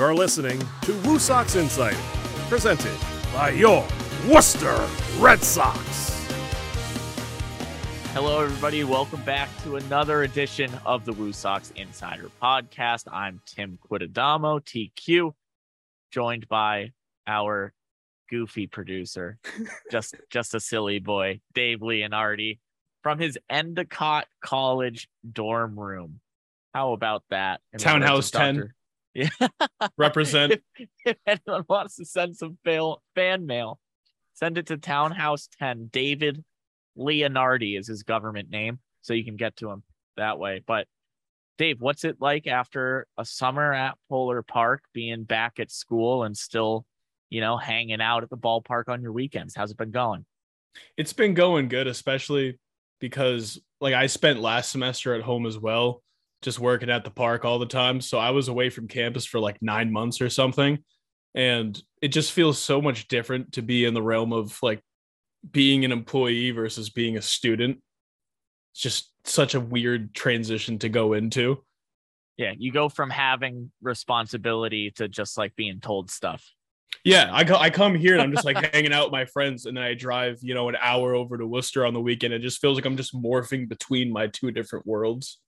You're listening to Woo Sox Insider, presented by your Worcester Red Sox. Hello, everybody. Welcome back to another edition of the Woo Sox Insider Podcast. I'm Tim Quidadamo, TQ, joined by our goofy producer, just just a silly boy, Dave Leonardi, from his Endicott College dorm room. How about that? In the words of Townhouse 10. Dr. Yeah. Represent. if, if anyone wants to send some fail, fan mail, send it to Townhouse 10. David Leonardi is his government name, so you can get to him that way. But Dave, what's it like after a summer at Polar Park, being back at school and still, you know, hanging out at the ballpark on your weekends? How's it been going? It's been going good, especially because like I spent last semester at home as well, just working at the park all the time. So I was away from campus for like nine months or something. And it just feels so much different to be in the realm of like being an employee versus being a student. It's just such a weird transition to go into. Yeah, you go from having responsibility to just like being told stuff. Yeah, I, co- I come here and I'm just like hanging out with my friends, and then I drive, you know, an hour over to Worcester on the weekend. It just feels like I'm just morphing between my two different worlds,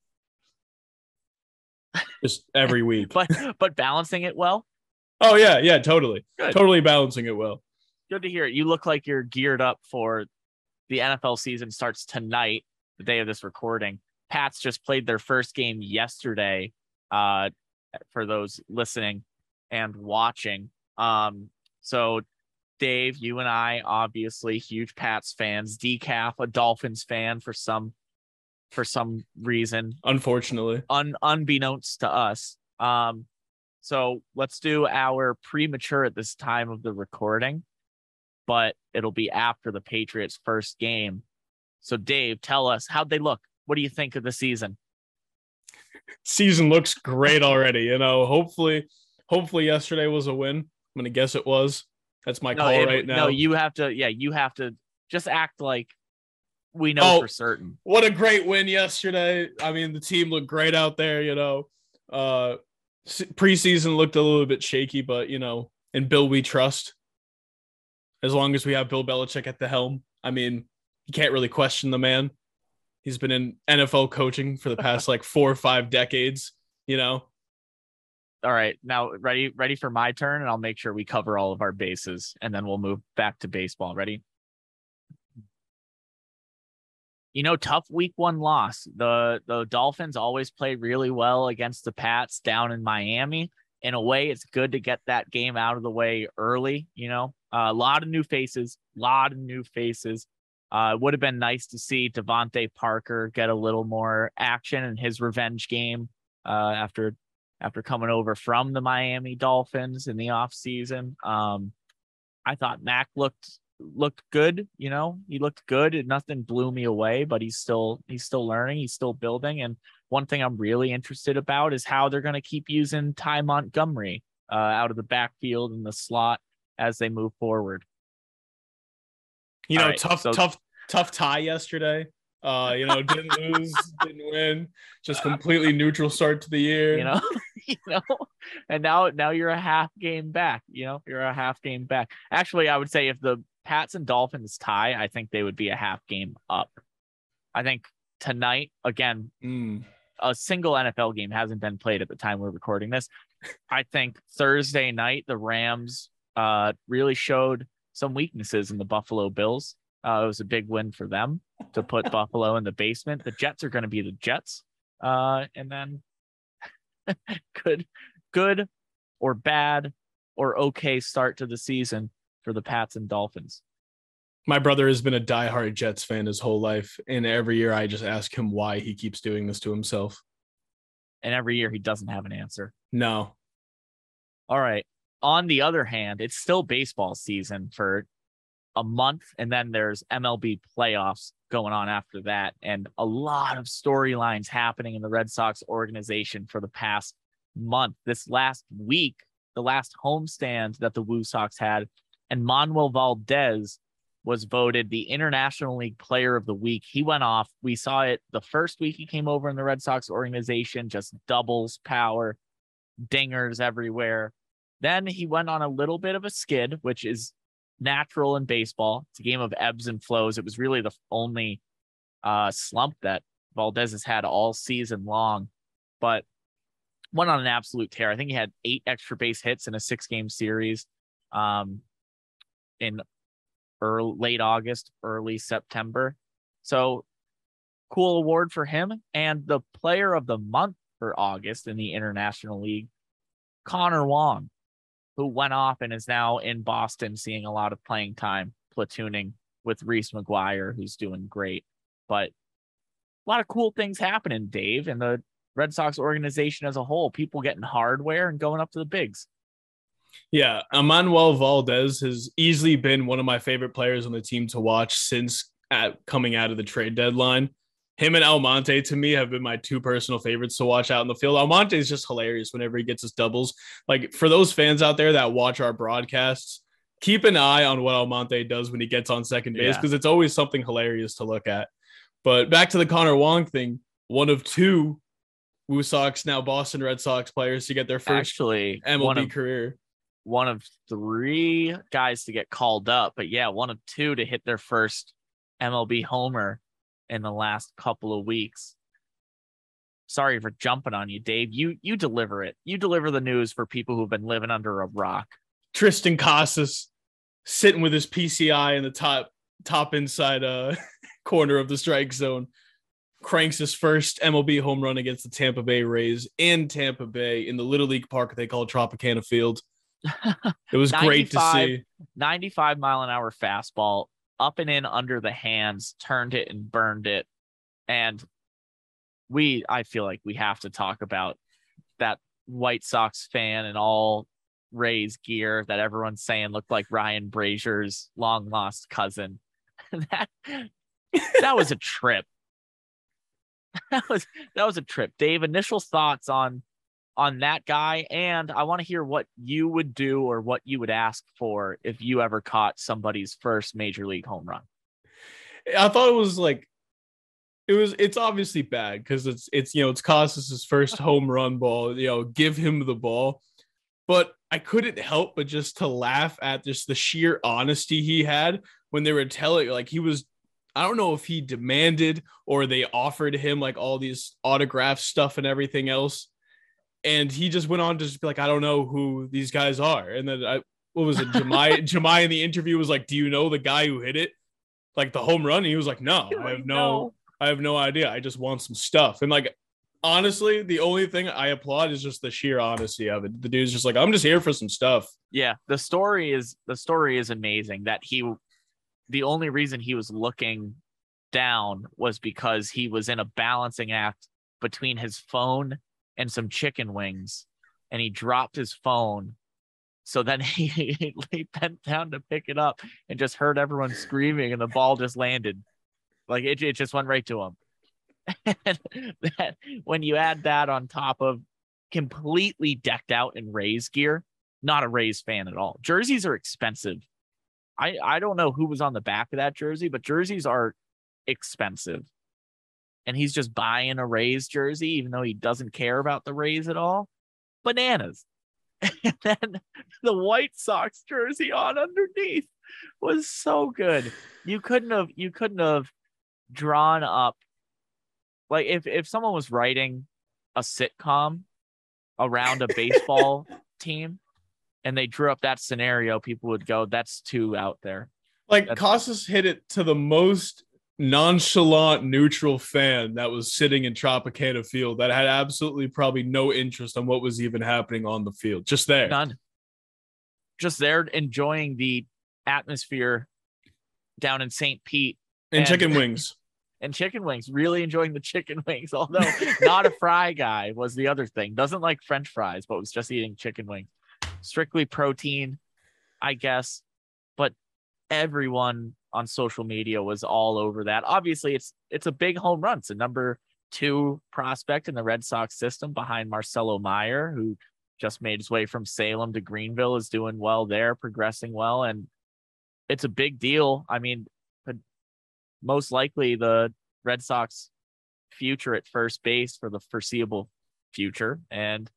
just every week. But but balancing it well. oh yeah, yeah, totally, Good. totally balancing it well. good to hear. It. You look like you're geared up for the NFL season starts tonight, the day of this recording. Pats just played their first game yesterday. Uh, for those listening and watching. Um, so Dave, you and I obviously huge Pats fans. Decaf, a Dolphins fan for some for some reason Unfortunately, un, unbeknownst to us. Um, so let's do our premature at this time of the recording, but it'll be after the Patriots' first game. So, Dave, tell us how'd they look? What do you think of the season? season looks great already. You know, hopefully, hopefully yesterday was a win. I'm gonna guess it was. That's my No, call it- right now. no, you have to. Yeah, you have to just act like we know Oh. for certain. what a great win yesterday. I mean, the team looked great out there, you know. Uh preseason looked a little bit shaky, but you know, in Bill we trust. As long as we have Bill Belichick at the helm, I mean, you can't really question the man. He's been in NFL coaching for the past like 4 or 5 decades, you know. All right, now ready, ready for my turn, and I'll make sure we cover all of our bases, and then we'll move back to baseball. Ready? You know, tough week one loss. The the Dolphins always play really well against the Pats down in Miami. In a way, it's good to get that game out of the way early. You know, a lot of new faces, a lot of new faces. Uh, it would have been nice to see DeVante Parker get a little more action in his revenge game uh, after after coming over from the Miami Dolphins in the offseason. Um, I thought Mac looked looked good, you know, he looked good and nothing blew me away, but he's still he's still learning, he's still building. And one thing I'm really interested about is how they're going to keep using Ty Montgomery uh, out of the backfield and the slot as they move forward. You know, right, tough so- tough tough tie yesterday. Uh, you know, didn't lose, didn't win, just completely neutral start to the year. you know you know and now now you're a half game back you know you're a half game back actually i would say if the pats and dolphins tie i think they would be a half game up. I think tonight again Mm. a single nfl game hasn't been played at the time we're recording this. I think thursday night the rams uh really showed some weaknesses in the buffalo bills. Uh, it was a big win for them to put buffalo in the basement. The jets are going to be the jets uh and then good good or bad or okay start to the season for the Pats and Dolphins. My brother has been a diehard Jets fan his whole life, and every year I just ask him why he keeps doing this to himself. And every year he doesn't have an answer. No, All right. On the other hand, it's still baseball season for a month, and then there's MLB playoffs going on after that, and a lot of storylines happening in the Red Sox organization for the past month. This last week, the last homestand that the Woo Sox had, and Manuel Valdez was voted the International League Player of the Week. He went off. We saw it the first week he came over in the Red Sox organization, just doubles power, dingers everywhere. Then he went on a little bit of a skid, which is natural in baseball. It's a game of ebbs and flows. It was really the only uh, slump that Valdez has had all season long, but went on an absolute tear. I think he had eight extra base hits in a six game series um, in early, late August, early September. So cool award for him. And the player of the month for August in the International League, Connor Wong, who went off and is now in Boston seeing a lot of playing time, platooning with Reese McGuire, who's doing great. But a lot of cool things happening, Dave, and the Red Sox organization as a whole. People getting hardware and going up to the bigs. Yeah, Enmanuel Valdez has easily been one of my favorite players on the team to watch since at coming out of the trade deadline. Him and Almonte to me have been my two personal favorites to watch out in the field. Almonte is just hilarious whenever he gets his doubles. Like for those fans out there that watch our broadcasts, keep an eye on what Almonte does when he gets on second base because yeah. it's always something hilarious to look at. But back to the Connor Wong thing, one of two Woo Sox now Boston Red Sox players to get their first actually MLB of, career. One of three guys to get called up, but yeah, one of two to hit their first MLB homer in the last couple of weeks. Sorry for jumping on you, Dave. You you deliver it. You deliver the news for people who've been living under a rock. Triston Casas sitting with his PCI in the top top inside uh corner of the strike zone cranks his first MLB home run against the Tampa Bay Rays in Tampa Bay in the Little League Park they call Tropicana Field. It was great to see. 95 mile an hour fastball up and in under the hands, turned it and burned it. And we, I feel like we have to talk about that White Sox fan and all Rays gear that everyone's saying looked like Ryan Brasier's long lost cousin. that that was a trip. that was that was a trip. Dave, initial thoughts on on that guy and I want to hear what you would do or what you would ask for if you ever caught somebody's first major league home run. I thought it was like it was it's obviously bad because it's it's you know it's Casas's first home run ball, you know, give him the ball. But I couldn't help but just to laugh at just the sheer honesty he had when they were telling like he was I don't know if he demanded or they offered him like all these autograph stuff and everything else. And he just went on to just be like, I don't know who these guys are. And then I, what was it? Jemai, Jemai in the interview was like, Do you know the guy who hit it? Like the home run? And he was like, No, I have no, I have no idea. I just want some stuff. And like, honestly, the only thing I applaud is just the sheer honesty of it. The dude's just like, I'm just here for some stuff. Yeah. The story is, the story is amazing that he the only reason he was looking down was because he was in a balancing act between his phone and some chicken wings and he dropped his phone. So then he, he bent down to pick it up and just heard everyone screaming and the ball just landed. Like it, it just went right to him. And that, when you add that on top of completely decked out in Rays gear not a Rays fan at all. Jerseys are expensive. I I don't know who was on the back of that jersey, but jerseys are expensive. And he's just buying a Rays jersey, even though he doesn't care about the Rays at all. Bananas. And then the White Sox jersey on underneath was so good. You couldn't have you couldn't have drawn up like if if someone was writing a sitcom around a baseball team, and they drew up that scenario, people would go, "That's too out there." Like Casas hit it to the most nonchalant neutral fan that was sitting in Tropicana Field that had absolutely probably no interest on what was even happening on the field. Just there. None. Just there enjoying the atmosphere down in St. Pete. And, and chicken wings. And chicken wings. Really enjoying the chicken wings. Although not a fry guy was the other thing. Doesn't like French fries, but was just eating chicken wings strictly protein, I guess. But everyone on social media was all over that. Obviously, it's it's a big home run. It's a number two prospect in the Red Sox system behind Marcelo Mayer, who just made his way from Salem to Greenville, is doing well there, progressing well, and it's a big deal. I mean, most likely the Red Sox future at first base for the foreseeable future, and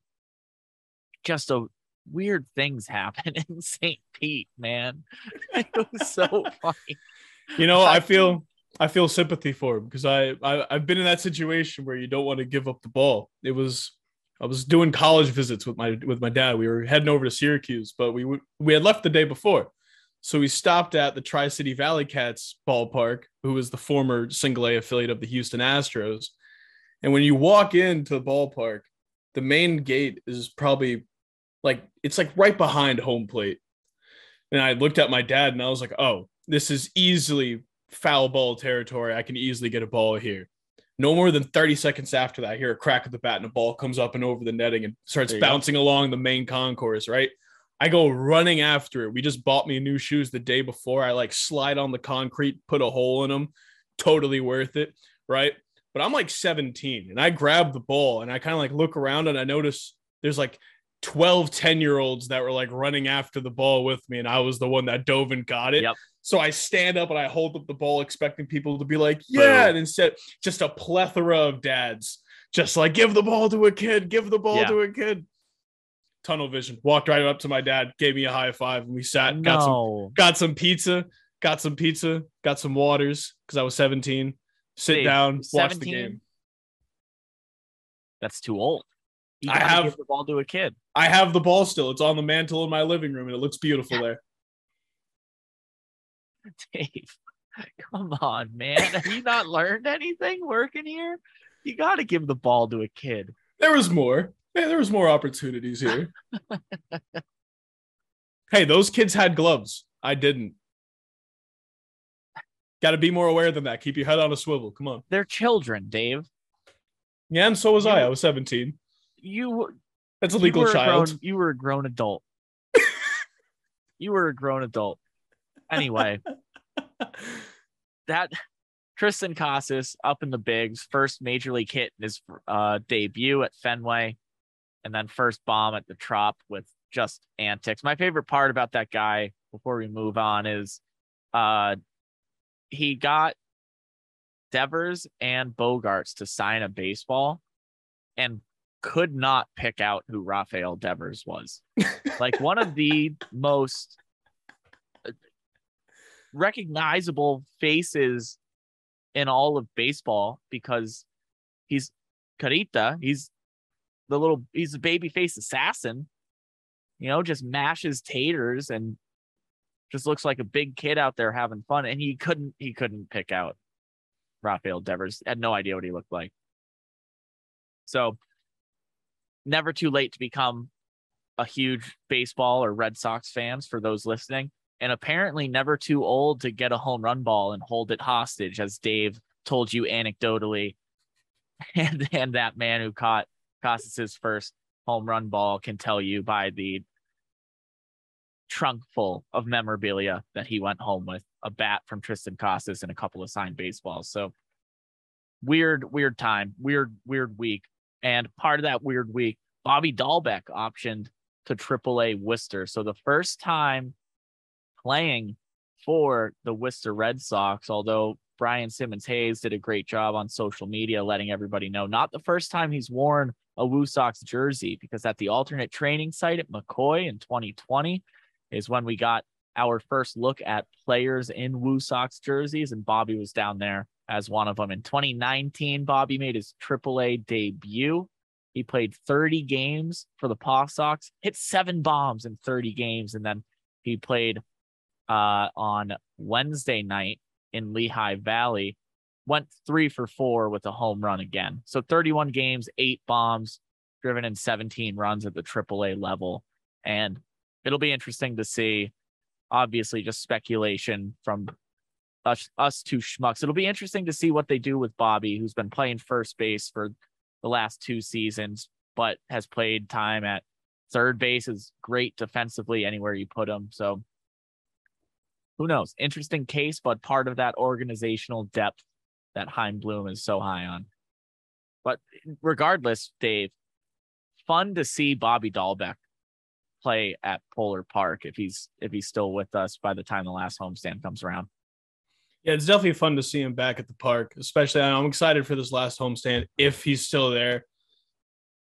just a weird things happen in St. Pete, man. It was so funny. You know, I feel I feel sympathy for him because I, I I've been in that situation where you don't want to give up the ball. It was I was doing college visits with my with my dad. We were heading over to Syracuse, but we we had left the day before, so we stopped at the Tri City Valley Cats ballpark, who was the former Single A affiliate of the Houston Astros. And when you walk into the ballpark, the main gate is probably like it's like right behind home plate. And I looked at my dad and I was like, "Oh, this is easily foul ball territory. I can easily get a ball here." No more than 30 seconds after that, I hear a crack of the bat and a ball comes up and over the netting and starts bouncing go. along the main concourse, right? I go running after it. We just bought me new shoes the day before. I like slide on the concrete, put a hole in them. Totally worth it, right? But I'm like 17 and I grab the ball and I kind of like look around and I notice there's like 12 10 year olds that were like running after the ball with me and i was the one that dove and got it yep. so i stand up and i hold up the ball expecting people to be like yeah Boom. and instead just a plethora of dads just like give the ball to a kid give the ball yeah. to a kid tunnel vision walked right up to my dad gave me a high five and we sat no. got some got some pizza got some pizza got some waters because i was 17 sit Dave, down 17? watch the game that's too old you I have the ball to a kid. I have the ball still. It's on the mantle in my living room, and it looks beautiful there. Dave, come on, man. Have you not learned anything working here? You got to give the ball to a kid. There was more. Hey, there was more opportunities here. hey, those kids had gloves. I didn't. Got to be more aware than that. Keep your head on a swivel. Come on. They're children, Dave. Yeah, and so was you, I. I was 17 you that's a legal child. grown, you were a grown adult. you were a grown adult. Anyway, that Triston Casas up in the bigs, first major league hit in his uh, debut at Fenway, and then first bomb at the Trop with just antics. My favorite part about that guy before we move on is uh, he got Devers and Bogaerts to sign a baseball, and could not pick out who Rafael Devers was. like one of the most uh, recognizable faces in all of baseball because he's Carita. He's the little he's a baby face assassin. You know, just mashes taters and just looks like a big kid out there having fun. And he couldn't he couldn't pick out Rafael Devers. Had no idea what he looked like. So never too late to become a huge baseball or Red Sox fans for those listening. And apparently never too old to get a home run ball and hold it hostage, as Dave told you anecdotally. And and that man who caught Casas's first home run ball can tell you by the trunk full of memorabilia that he went home with a bat from Triston Casas and a couple of signed baseballs. So weird, weird time, weird, weird week. And part of that weird week, Bobby Dalbec optioned to AAA Worcester. So the first time playing for the Worcester Red Sox, although Brian Simmons Hayes did a great job on social media letting everybody know. Not the first time he's worn a Woo Sox jersey, because at the alternate training site at McCoy in 2020 is when we got our first look at players in Woo Sox jerseys, and Bobby was down there as one of them. In 2019, Bobby made his AAA debut. He played 30 games for the Paw Sox, hit seven bombs in 30 games, and then he played uh, on Wednesday night in Lehigh Valley, went three for four with a home run again. So 31 games, eight bombs, driven in 17 runs at the AAA level. And it'll be interesting to see. Obviously, just speculation from us, us two schmucks. It'll be interesting to see what they do with Bobby, who's been playing first base for the last two seasons, but has played time at third base. Is great defensively anywhere you put him. So who knows? Interesting case, but part of that organizational depth that Chaim Bloom is so high on. But regardless, Dave, fun to see Bobby Dalbec play at Polar Park if he's if he's still with us by the time the last homestand comes around. Yeah, it's definitely fun to see him back at the park, especially I'm excited for this last homestand if he's still there.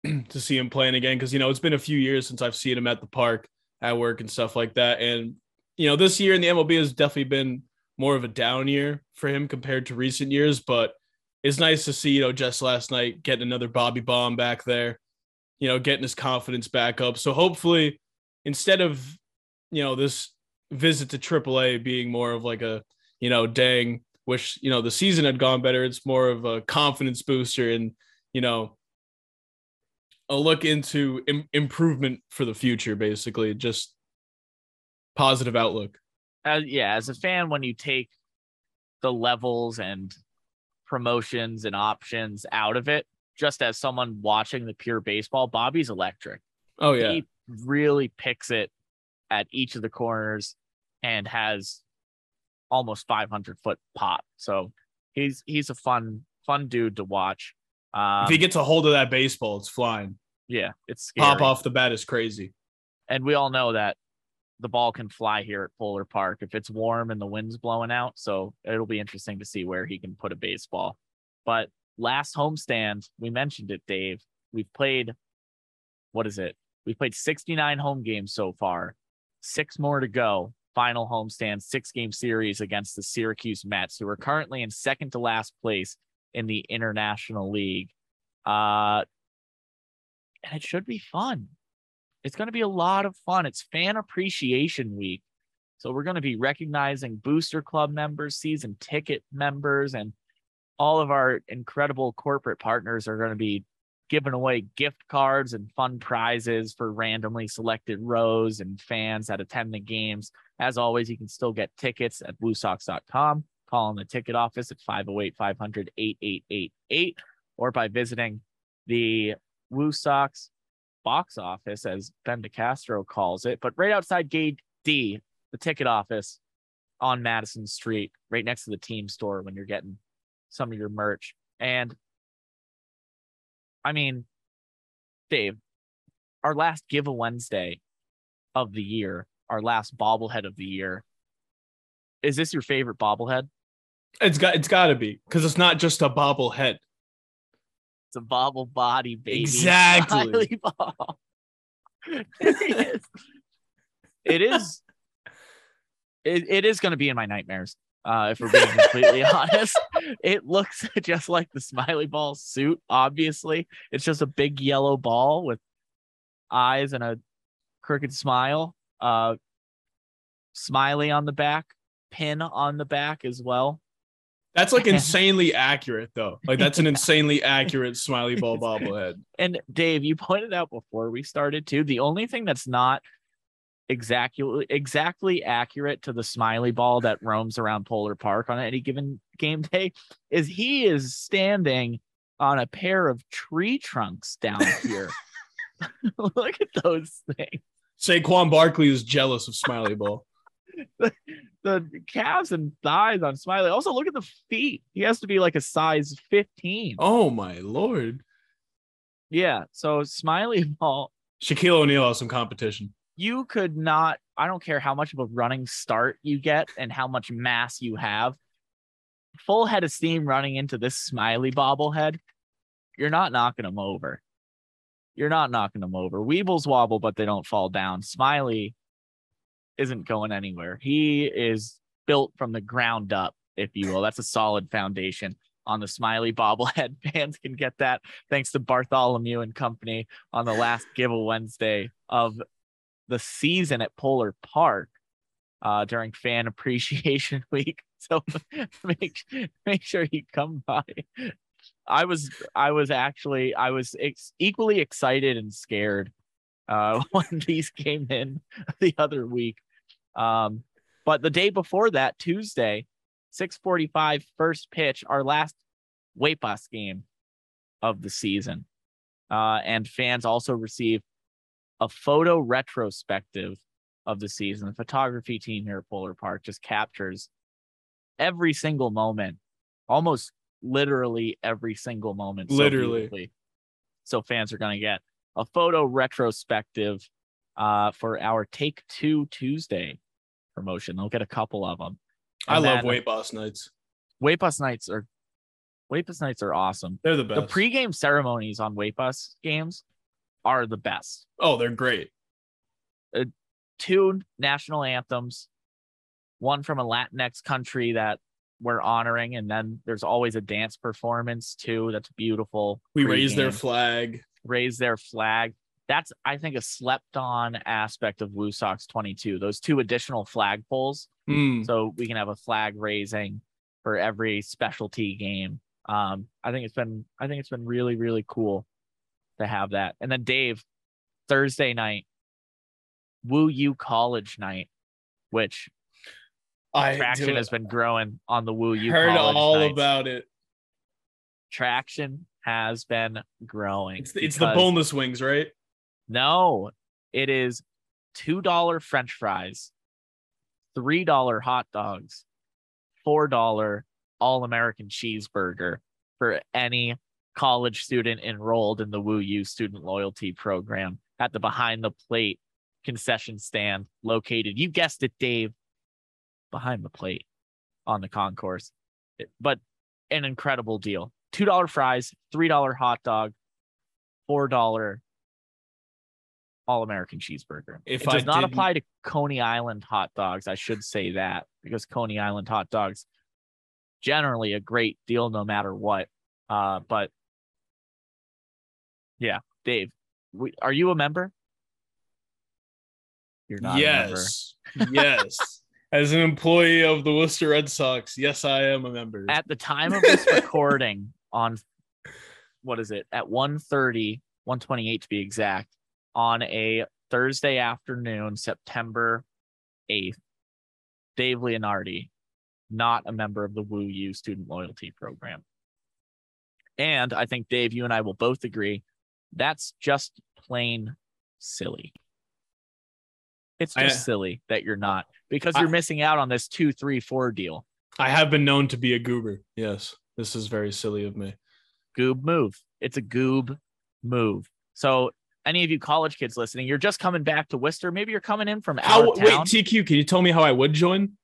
to see him playing again because you know it's been a few years since I've seen him at the park at work and stuff like that. And you know, this year in the MLB has definitely been more of a down year for him compared to recent years, but it's nice to see, you know, just last night getting another Bobby bomb back there, you know, getting his confidence back up. So hopefully, instead of, you know, this visit to AAA being more of like a, you know, dang, wish, you know, the season had gone better, it's more of a confidence booster and, you know, a look into Im- improvement for the future, basically, just positive outlook. As, yeah, as a fan, when you take the levels and promotions and options out of it, just as someone watching the pure baseball, Bobby's electric. Oh yeah, he really picks it at each of the corners and has almost 500 foot pop. So he's he's a fun fun dude to watch. Um, if he gets a hold of that baseball, it's flying. Yeah, it's scary. pop off the bat is crazy. And we all know that the ball can fly here at Polar Park if it's warm and the wind's blowing out. So it'll be interesting to see where he can put a baseball. But last homestand, we mentioned it, Dave. We've played, what is it? We've played 69 home games so far, six more to go. Final homestand, six game series against the Syracuse Mets, who are currently in second to last place in the International League. Uh, and it should be fun. It's going to be a lot of fun. It's fan appreciation week. So we're going to be recognizing booster club members, season ticket members, and all of our incredible corporate partners are going to be giving away gift cards and fun prizes for randomly selected rows and fans that attend the games. As always, you can still get tickets at woosox.com. Call in the ticket office at 508 500 8888 or by visiting the Woo Sox box office, as Ben DeCastro calls it, but right outside Gate D, the ticket office on Madison Street, right next to the team store when you're getting some of your merch. And I mean, Dave, our last Give a Wednesday of the year, our last bobblehead of the year. Is this your favorite bobblehead? It's got it's got to be because it's not just a bobblehead. It's a bobble body, baby. Exactly. it is. It is. It, it is going to be in my nightmares. Uh, if we're being completely honest, it looks just like the smiley ball suit. Obviously, it's just a big yellow ball with eyes and a crooked smile. Uh, smiley on the back, pin on the back as well. That's like insanely accurate, though. Like that's an insanely accurate smiley ball bobblehead. And Dave, you pointed out before we started too. The only thing that's not exactly exactly accurate to the smiley ball that roams around Polar Park on any given game day is he is standing on a pair of tree trunks down here. Look at those things. Saquon Barkley is jealous of Smiley Ball. the, the calves and thighs on Smiley. Also, look at the feet. He has to be like a size 15. Oh my lord. Yeah. So Smiley Ball. Shaquille O'Neal has some competition. You could not, I don't care how much of a running start you get and how much mass you have. Full head of steam running into this smiley bobblehead, you're not knocking him over. You're not knocking them over. Weebles wobble, but they don't fall down. Smiley isn't going anywhere. He is built from the ground up, if you will. That's a solid foundation on the smiley bobblehead. Fans can get that thanks to Bartholomew and company on the last a Wednesday of the season at Polar Park uh, during Fan Appreciation Week. So make make sure you come by. I was I was actually I was ex- equally excited and scared uh, when these came in the other week. Um, but the day before that, Tuesday, 645 first pitch, our last bus game of the season. Uh, and fans also receive a photo retrospective of the season. The photography team here at Polar Park just captures every single moment, almost literally every single moment. So literally. So fans are going to get a photo retrospective uh, for our Take Two Tuesday promotion. They'll get a couple of them. And I love weight bus nights. Weight bus nights are weight bus nights are awesome. They're the best. The pregame ceremonies on weight bus games are the best. Oh, they're great. Two national anthems, one from a Latinx country that we're honoring, and then there's always a dance performance too. That's beautiful. We raise their flag. raise their flag. That's I think a slept on aspect of Woo Sox 22. Those two additional flag poles, Mm. so we can have a flag raising for every specialty game. Um, I think it's been I think it's been really really cool to have that. And then Dave, Thursday night, Woo U College night, which I traction has been growing on the Woo U. heard all nights. about it. traction has been growing. It's the, it's the boneless wings, right? No, it is two dollar French fries, three dollar hot dogs, four dollar all American cheeseburger for any college student enrolled in the Woo U student loyalty program at the behind the plate concession stand located. You guessed it, Dave, behind the plate on the concourse. But an incredible deal. Two dollar fries, three dollar hot dog, four dollar all American cheeseburger. If it does I not didn't- apply to Coney Island hot dogs. I should say that because Coney Island hot dogs generally a great deal no matter what. Uh, but yeah, Dave, we, are you a member? You're not a member. yes. yes. As an employee of the Worcester Red Sox, yes, I am a member. At the time of this recording on what is it? At 1:30, 128 to be exact, on a Thursday afternoon, September 8th, Dave Leonardi, not a member of the Woo U student loyalty program. And I think Dave, you and I will both agree that's just plain silly. It's I- just silly that you're not because you're missing out on this two, three, four deal. I have been known to be a goober. Yes. This is very silly of me. goob move. It's a goob move. So any of you college kids listening, you're just coming back to Worcester. Maybe you're coming in from out How of wait. TQ, can you tell me how I would join?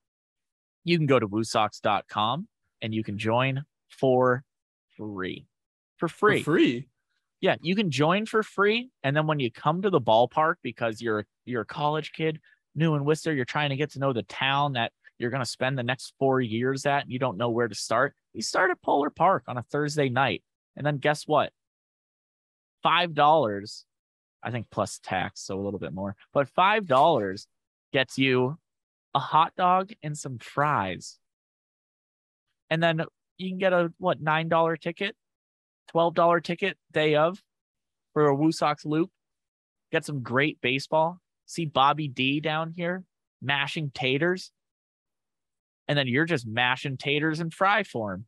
you can go to woosox.com and you can join for free. For free. For free. Yeah, you can join for free. And then when you come to the ballpark, because you're you're a college kid, new in Worcester, you're trying to get to know the town that you're gonna spend the next four years at, and you don't know where to start. You start at Polar Park on a Thursday night. And then guess what? Five dollars, I think plus tax, so a little bit more, but five dollars gets you a hot dog and some fries. And then you can get a what nine dollar ticket $12 ticket day of for a Woo Sox loop. Get some great baseball. See Bobby D down here mashing taters. And then you're just mashing taters in fry form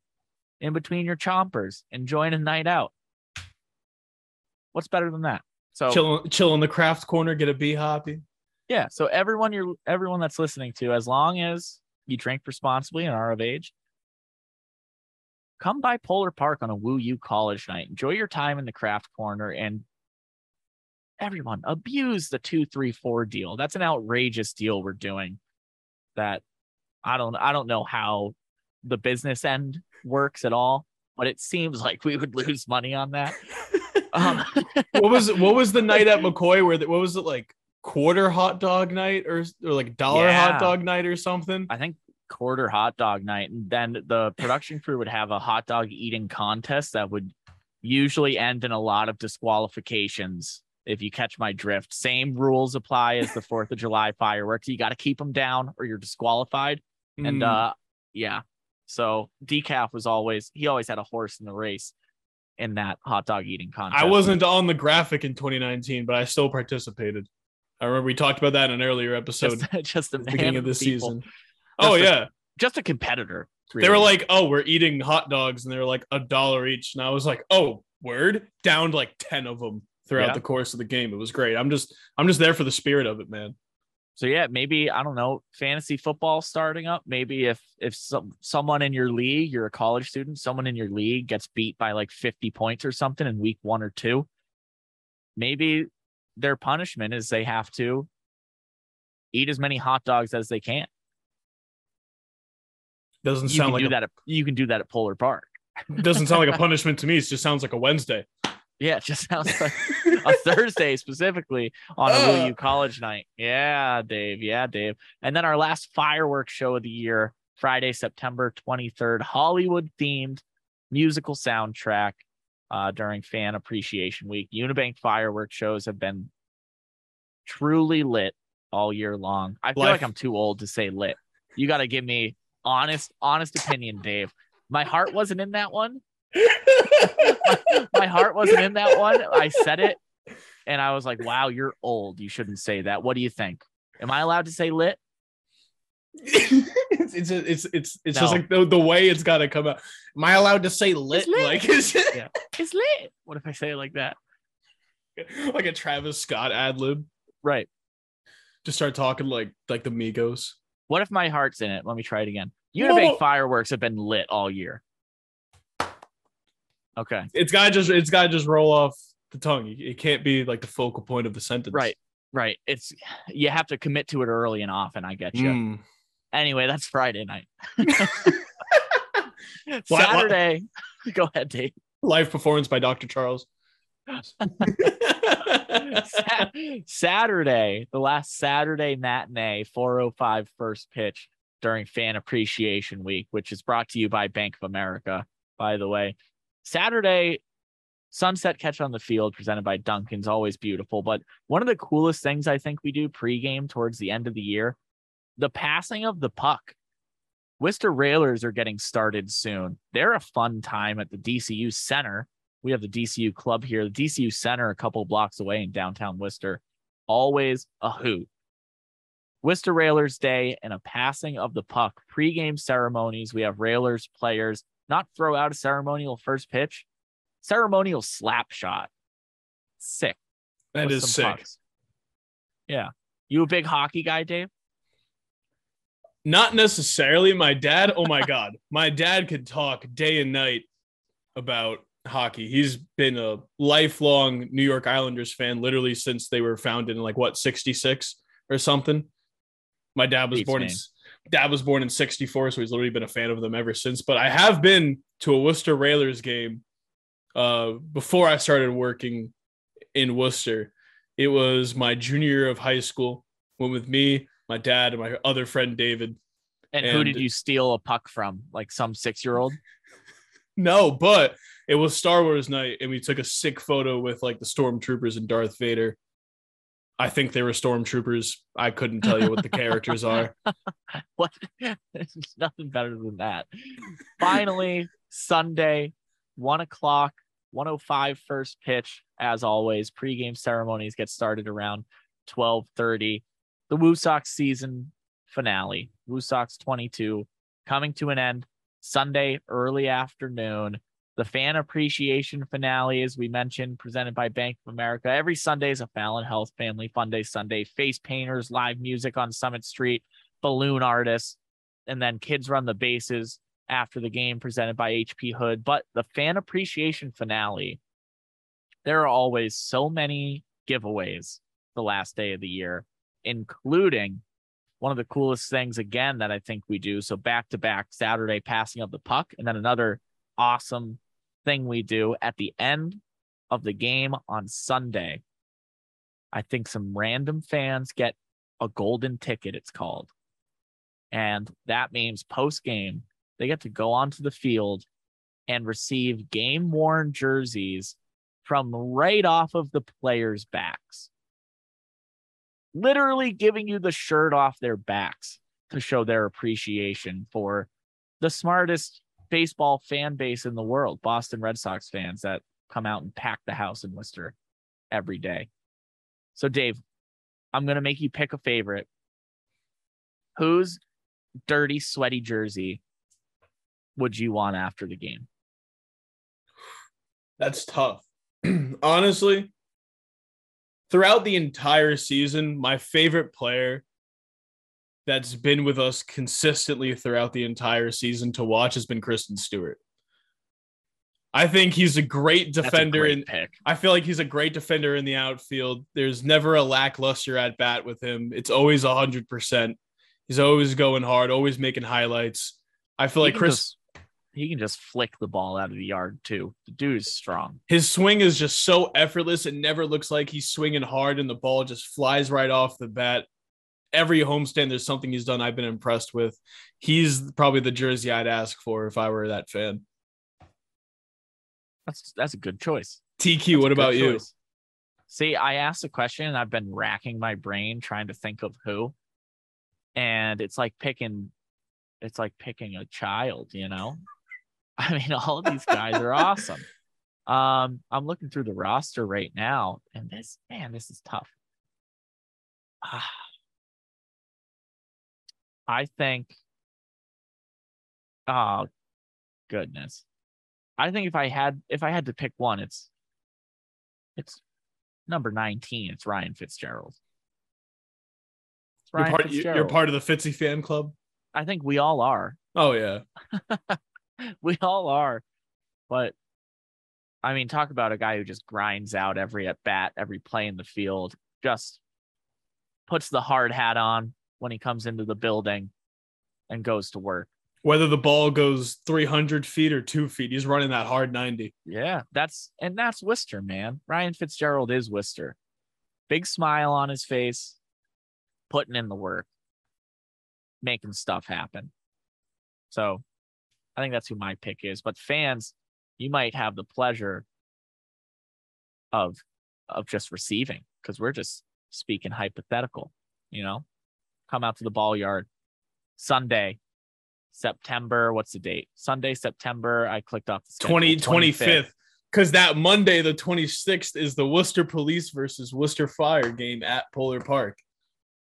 in between your chompers, enjoying a night out. What's better than that? So Chill, chill in the craft corner, get a bee hoppy. yeah, so everyone you're everyone that's listening to, as long as you drink responsibly and are of age, come by Polar Park on a Woo U college night. Enjoy your time in the craft corner and everyone abuse the two, three, four deal. That's an outrageous deal we're doing. That I don't I don't know how the business end works at all, but it seems like we would lose money on that. Um, What was what was the night at McCoy where the, what was it like quarter hot dog night or or like dollar Yeah. hot dog night or something? I think quarter hot dog night, and then the production crew would have a hot dog eating contest that would usually end in a lot of disqualifications. If you catch my drift, same rules apply as the Fourth of July fireworks. You got to keep them down, or you're disqualified. And Mm. uh, yeah, so decaf was always he always had a horse in the race in that hot dog eating contest. I wasn't on the graphic in 2019, but I still participated. I remember we talked about that in an earlier episode just, just the beginning of the people. season. Oh a- yeah, just a competitor. they were like, "Oh, we're eating hot dogs," and they were like a dollar each, and I was like, "Oh, word!" Downed like ten of them throughout Yeah. the course of the game. It was great. I'm just, I'm just there for the spirit of it, man. So yeah, maybe I don't know, fantasy football starting up. Maybe if if some someone in your league, you're a college student, someone in your league gets beat by like 50 points or something in week 1 or 2, maybe their punishment is they have to eat as many hot dogs as they can. Doesn't You sound like do a, that at, you can do that at Polar Park. doesn't sound like a punishment to me. It just sounds like a Wednesday. Yeah, it just sounds like a Thursday specifically on a. WU college night. Yeah, Dave. Yeah, Dave. And then our last fireworks show of the year, Friday, September 23rd, Hollywood themed musical soundtrack uh, during Fan Appreciation Week. Unibank fireworks shows have been truly lit all year long. I feel Life- like I'm too old to say lit. You got to give me honest, honest opinion, Dave. My heart wasn't in that one. My heart wasn't in that one. I said it and I was like, wow, you're old. You shouldn't say that. What do you think? Am I allowed to say lit? it's it's it's it's, it's just like the, the way it's got to come out. Am I allowed to say lit? lit. Like is it Yeah. It's lit. What if I say it like that? like a Travis Scott ad lib? Right. Just start talking like like the Migos. What if my heart's in it? Let me try it again. Whoa. Unibank fireworks have been lit all year. Okay. It's gotta just it's gotta just roll off the tongue. It can't be like the focal point of the sentence. Right. Right. It's you have to commit to it early and often. I get you. Mm. Anyway, that's Friday night. Saturday. Go ahead, Dave. Live performance by Dr. Charles. Sa- Saturday, the last Saturday matinee, 405 first pitch during Fan Appreciation Week, which is brought to you by Bank of America, by the way. Saturday, sunset catch on the field presented by Dunkin's always beautiful. But one of the coolest things I think we do pregame towards the end of the year, the passing of the puck. Worcester Railers are getting started soon. They're a fun time at the DCU Center. We have the DCU club here, the DCU Center, a couple blocks away in downtown Worcester. Always a hoot. Worcester Railers Day and a passing of the puck. Pre-game ceremonies. We have Railers players not throw out a ceremonial first pitch, ceremonial slap shot. Sick. That is sick. pucks. Yeah. You a big hockey guy, Dave? Not necessarily. My dad, oh my God, my dad could talk day and night about hockey. He's been a lifelong New York Islanders fan, literally since they were founded in like what, 66 or something. My dad was Beats born in dad was born in 64, so he's literally been a fan of them ever since. But I have been to a Worcester Railers game uh before I started working in Worcester. It was my junior year of high school. Went with me, my dad, and my other friend David. And, who did you steal a puck from? Like some six year old? No, but it was Star Wars night, and we took a sick photo with like the stormtroopers and Darth Vader. I think they were stormtroopers. I couldn't tell you what the characters are. What? There's nothing better than that. Finally, Sunday, one o'clock, 105 first pitch. As always, pregame ceremonies get started around 12:30. The Woo Sox season finale, Woo Sox 22, coming to an end Sunday early afternoon. The fan appreciation finale, as we mentioned, presented by Bank of America. Every Sunday is a Fallon Health Family Fun Day Sunday. Face painters, live music on Summit Street, balloon artists, and then kids run the bases after the game presented by HP Hood. But the fan appreciation finale, there are always so many giveaways the last day of the year, including one of the coolest things again that I think we do. So back to back Saturday passing of the puck, and then another awesome thing we do at the end of the game on Sunday. I think some random fans get a golden ticket, it's called. And that means post game, they get to go onto the field and receive game worn jerseys from right off of the players' backs. Literally giving you the shirt off their backs to show their appreciation for the smartest baseball fan base in the world, Boston Red Sox fans that come out and pack the house in Worcester every day. So, Dave, I'm going to make you pick a favorite. Whose dirty, sweaty jersey would you want after the game? That's tough. Honestly, throughout the entire season, my favorite player that's been with us consistently throughout the entire season to watch has been Christin Stewart. I think he's a great defender pick. I feel like he's a great defender in the outfield. There's never a lackluster at bat with him. It's always 100%. He's always going hard, always making highlights. I feel like Even Chris he can just flick the ball out of the yard too. The dude is strong. His swing is just so effortless. It never looks like he's swinging hard and the ball just flies right off the bat. Every homestand, there's something he's done I've been impressed with. He's probably the jersey I'd ask for if I were that fan. That's that's a good choice. TQ, That's what about you? See, I asked a question and I've been racking my brain trying to think of who. And it's like picking it's like picking a child, you know? I mean, all of these guys are awesome. Um, I'm looking through the roster right now, and this man, this is tough. Ah. I think oh goodness. I think if I had if I had to pick one, it's it's number 19. It's Ryan Fitzgerald. It's You're part, you- you're part of the Fitzy fan club. I think we all are. Oh yeah, we all are. But I mean, talk about a guy who just grinds out every at bat, every play in the field, just puts the hard hat on when he comes into the building and goes to work. whether the ball goes 300 feet or two feet, he's running that hard 90. Yeah, that's and that's Worcester, man. Ryan Fitzgerald is Worcester. Big smile on his face, putting in the work, making stuff happen. So I think that's who my pick is. But fans, you might have the pleasure of of just receiving because we're just speaking hypothetical, you know. Come out to the ball yard Sunday, September. What's the date? Sunday, September. I clicked off the schedule, 20, 25th. Because that Monday, the 26th, is the Worcester Police versus Worcester Fire game at Polar Park.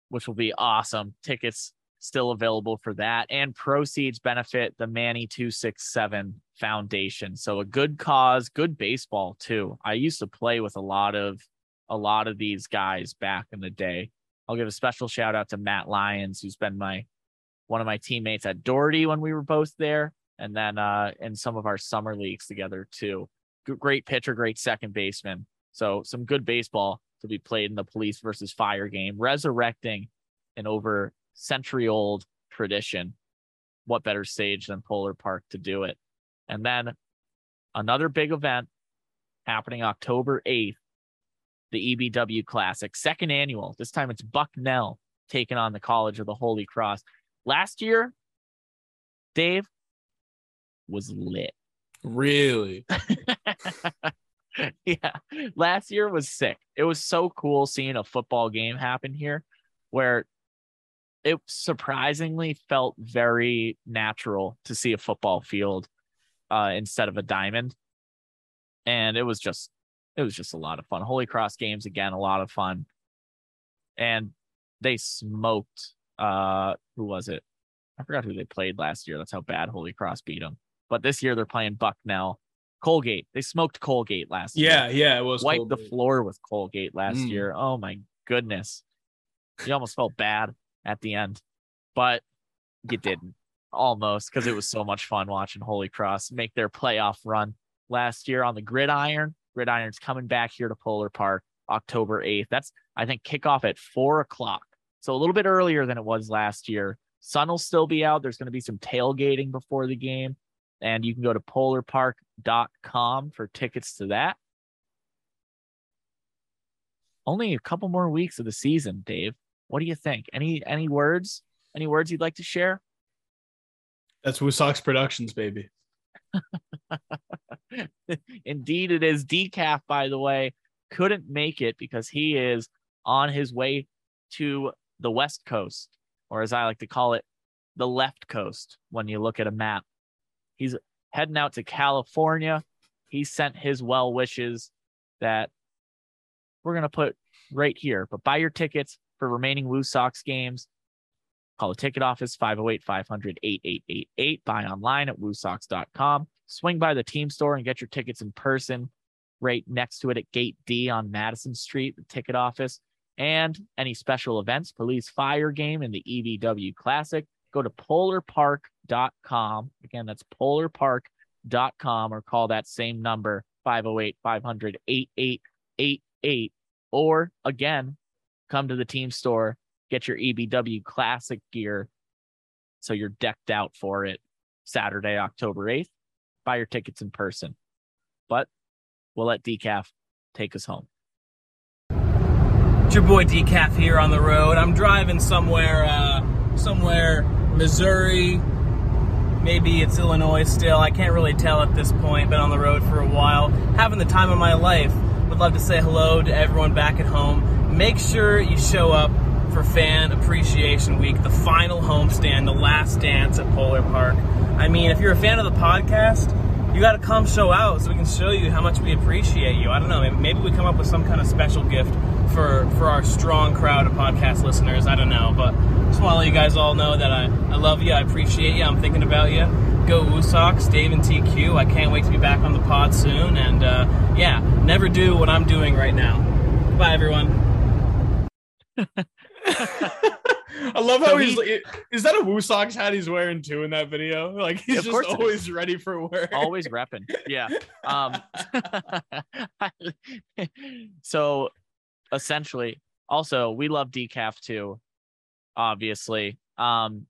which will be awesome. Tickets still available for that, and proceeds benefit the Manny Two Six Seven Foundation. So a good cause, good baseball too. I used to play with a lot of a lot of these guys back in the day. I'll give a special shout out to Matt Lyons, who's been my one of my teammates at Doherty when we were both there, and then uh, in some of our summer leagues together too. Great pitcher, great second baseman. So some good baseball to be played in the police versus fire game, resurrecting an over century old tradition. What better stage than Polar Park to do it? And then another big event happening October 8th, the EBW Classic, second annual. This time it's Bucknell taking on the College of the Holy Cross. Last year, Dave was lit. Really? yeah. Last year was sick. It was so cool seeing a football game happen here where it surprisingly felt very natural to see a football field uh, instead of a diamond. And it was just it was just a lot of fun. Holy Cross games again, a lot of fun. And they smoked uh who was it? I forgot who they played last year. That's how bad Holy Cross beat them. But this year they're playing Bucknell. Colgate. They smoked Colgate last year. Yeah, yeah, it was. Wiped the floor with Colgate last Mm. year. Oh my goodness. You almost felt bad at the end, but you didn't almost because it was so much fun watching Holy Cross make their playoff run last year on the gridiron. Gridiron's coming back here to Polar Park October 8th. That's, I think, kickoff at four o'clock. So a little bit earlier than it was last year. Sun will still be out. There's going to be some tailgating before the game. And you can go to polarpark.com for tickets to that. Only a couple more weeks of the season, Dave. What do you think? Any any words? Any words you'd like to share? That's Woo Sox Productions, baby. Indeed, it is. Decaf, by the way, couldn't make it because he is on his way to the West Coast, or as I like to call it, the left coast when you look at a map. He's heading out to California. He sent his well wishes that we're going to put right here. But buy your tickets for remaining Woo Sox games. Call the ticket office 508 500 8888. Buy online at woosox.com. Swing by the team store and get your tickets in person right next to it at Gate D on Madison Street, the ticket office. And any special events, police fire game and the EBW Classic, go to polarpark.com. Again, that's polarpark.com or call that same number 508 500 8888. Or again, come to the team store, get your EBW Classic gear so you're decked out for it Saturday, October 8th buy your tickets in person. But we'll let Decaf take us home. It's your boy Decaf here on the road. I'm driving somewhere, uh, somewhere Missouri. Maybe it's Illinois still. I can't really tell at this point. Been on the road for a while. Having the time of my life. Would love to say hello to everyone back at home. Make sure you show up for Fan Appreciation Week, the final homestand, the last dance at Polar Park. I mean, if you're a fan of the podcast, you got to come show out so we can show you how much we appreciate you. I don't know, maybe we come up with some kind of special gift for for our strong crowd of podcast listeners. I don't know, but just want to let you guys all know that I, I love you, I appreciate you, I'm thinking about you. Go Woo Dave and TQ. I can't wait to be back on the pod soon, and uh, yeah, never do what I'm doing right now. Bye, everyone. I love how he's. he- Is that a Woo Sox hat he's wearing too in that video? Like he's just course it is. always ready for work. always repping. Yeah. Um so essentially also we love decaf too, obviously. Um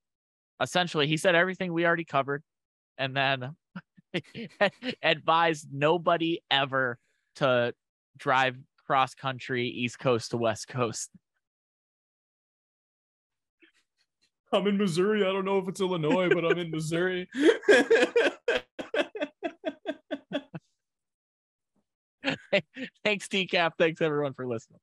essentially he said everything we already covered and then advised nobody ever to drive cross country east coast to west coast. I'm in Missouri. I don't know if it's Illinois, but I'm in Missouri. Thanks decaf, thanks everyone for listening.